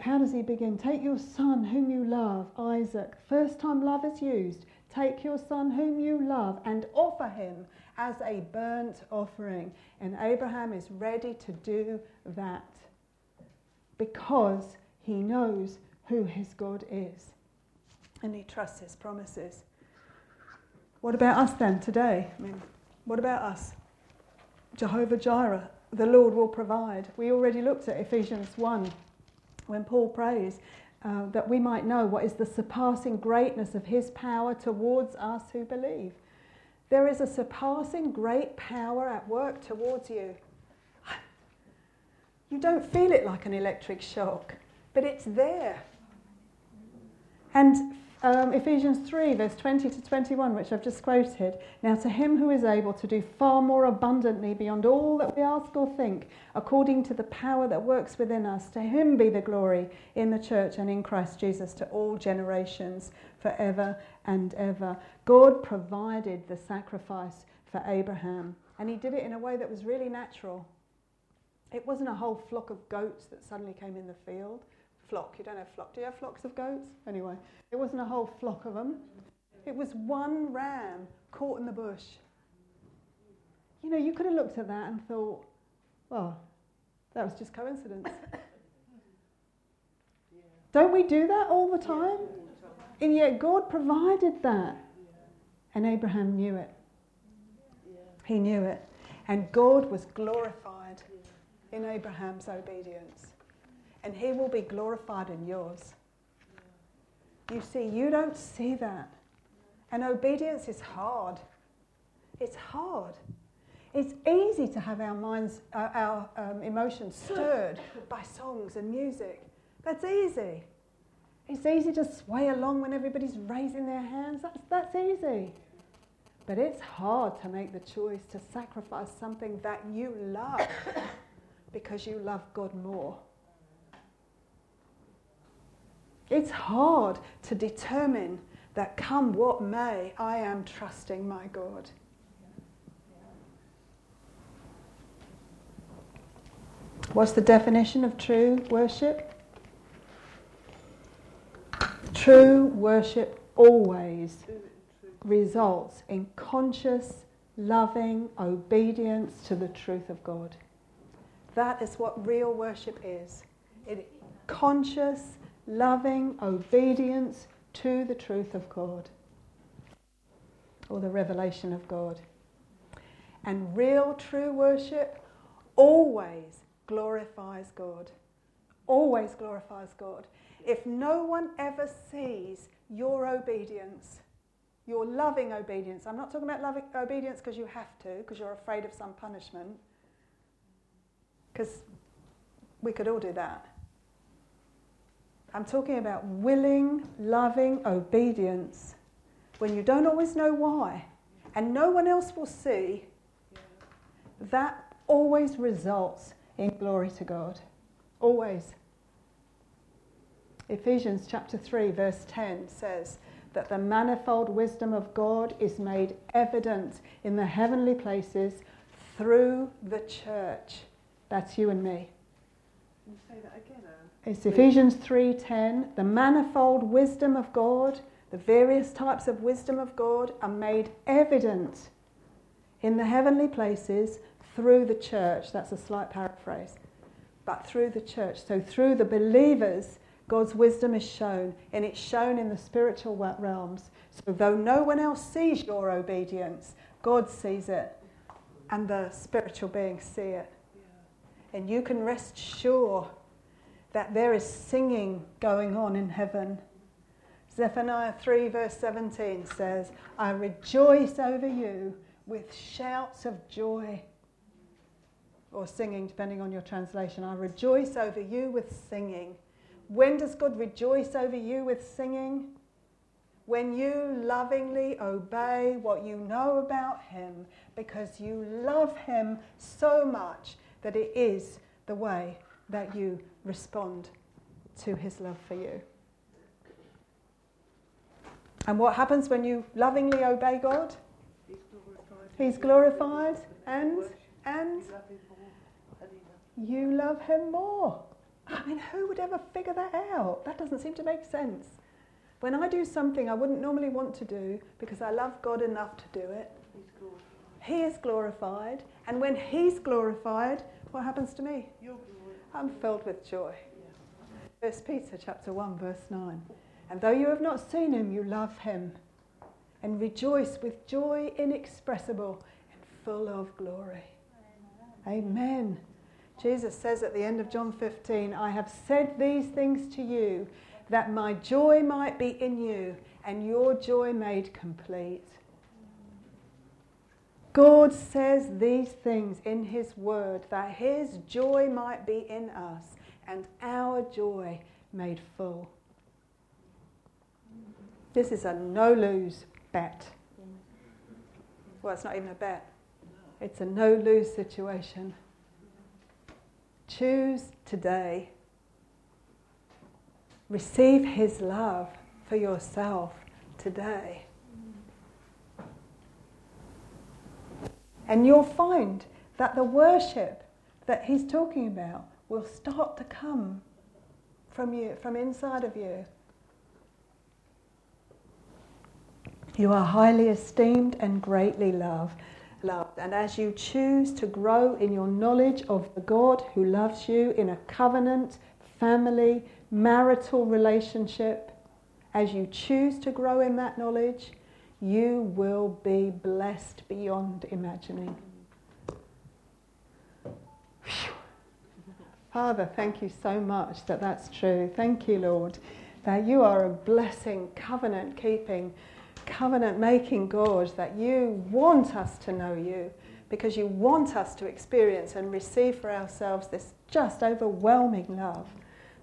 how does he begin? Take your son whom you love, Isaac. First time love is used. Take your son whom you love and offer him as a burnt offering. And Abraham is ready to do that because he knows who his God is and he trusts his promises. What about us then today? I mean, what about us? Jehovah Jireh, the Lord will provide. We already looked at Ephesians 1 when Paul prays uh, that we might know what is the surpassing greatness of his power towards us who believe. There is a surpassing great power at work towards you. You don't feel it like an electric shock, but it's there. And um, Ephesians 3, verse 20 to 21, which I've just quoted. Now, to him who is able to do far more abundantly beyond all that we ask or think, according to the power that works within us, to him be the glory in the church and in Christ Jesus to all generations, forever and ever. God provided the sacrifice for Abraham, and he did it in a way that was really natural. It wasn't a whole flock of goats that suddenly came in the field flock. You don't have flock. Do you have flocks of goats? Anyway, it wasn't a whole flock of them. It was one ram caught in the bush. You know, you could have looked at that and thought, well, that was just coincidence. <coughs> Don't we do that all the time? And yet God provided that. And Abraham knew it. He knew it. And God was glorified in Abraham's obedience and He will be glorified in yours. You see, you don't see that. And obedience is hard. It's hard. It's easy to have our minds, uh, our um, emotions stirred by songs and music. That's easy. It's easy to sway along when everybody's raising their hands. That's, that's easy. But it's hard to make the choice to sacrifice something that you love <coughs> because you love God more. It's hard to determine that come what may, I am trusting my God. What's the definition of true worship? True worship always results in conscious, loving obedience to the truth of God. That is what real worship is. It, conscious, loving obedience to the truth of God or the revelation of God. And real true worship always glorifies God. Always glorifies God. If no one ever sees your obedience, your loving obedience, I'm not talking about loving obedience because you have to, because you're afraid of some punishment, because we could all do that. I'm talking about willing, loving obedience when you don't always know why and no one else will see. That always results in glory to God. Always. Ephesians chapter 3, verse 10 says that the manifold wisdom of God is made evident in the heavenly places through the church. That's you and me. Can you say that again, It's Ephesians 3:10. The manifold wisdom of God, the various types of wisdom of God are made evident in the heavenly places through the church. That's a slight paraphrase. But through the church. So through the believers, God's wisdom is shown, and it's shown in the spiritual realms. So though no one else sees your obedience, God sees it, and the spiritual beings see it. And you can rest sure that there is singing going on in heaven. Zephaniah 3, verse 17 says, I rejoice over you with shouts of joy. Or singing, depending on your translation. I rejoice over you with singing. When does God rejoice over you with singing? When you lovingly obey what you know about Him because you love Him so much that it is the way that you respond to His love for you. And what happens when you lovingly obey God? He's glorified. He's glorified and and you love him more. I mean, who would ever figure that out? That doesn't seem to make sense. When I do something I wouldn't normally want to do because I love God enough to do it, He is glorified. And when He's glorified, what happens to me? I'm filled with joy. First Peter chapter 1, verse 9. And though you have not seen him, you love him and rejoice with joy inexpressible and full of glory. Amen. Jesus says at the end of John 15, I have said these things to you that my joy might be in you and your joy made complete. God says these things in His Word that His joy might be in us and our joy made full. This is a no lose bet. Well, it's not even a bet, it's a no lose situation. Choose today. Receive His love for yourself today. And you'll find that the worship that He's talking about will start to come from you, from inside of you. You are highly esteemed and greatly loved. Loved. And as you choose to grow in your knowledge of the God who loves you in a covenant, family, marital relationship, as you choose to grow in that knowledge, you will be blessed beyond imagining. Phew. Father, thank you so much that that's true. Thank you, Lord, that you are a blessing, covenant keeping, covenant making God, that you want us to know you because you want us to experience and receive for ourselves this just overwhelming love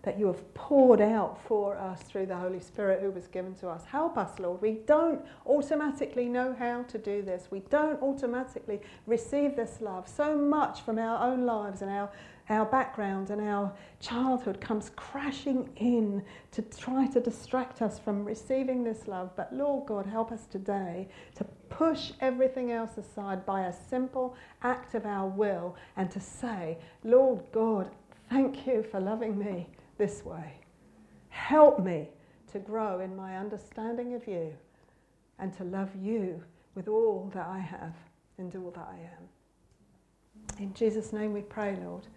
that you have poured out for us through the Holy Spirit who was given to us. Help us, Lord. We don't automatically know how to do this. We don't automatically receive this love. So much from our own lives and our, our background and our childhood comes crashing in to try to distract us from receiving this love. But Lord God, help us today to push everything else aside by a simple act of our will and to say, Lord God, thank you for loving me this way. Help me to grow in my understanding of you and to love you with all that I have and all that I am. In Jesus' name we pray, Lord,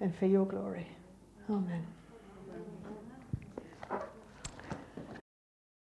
and for your glory. Amen.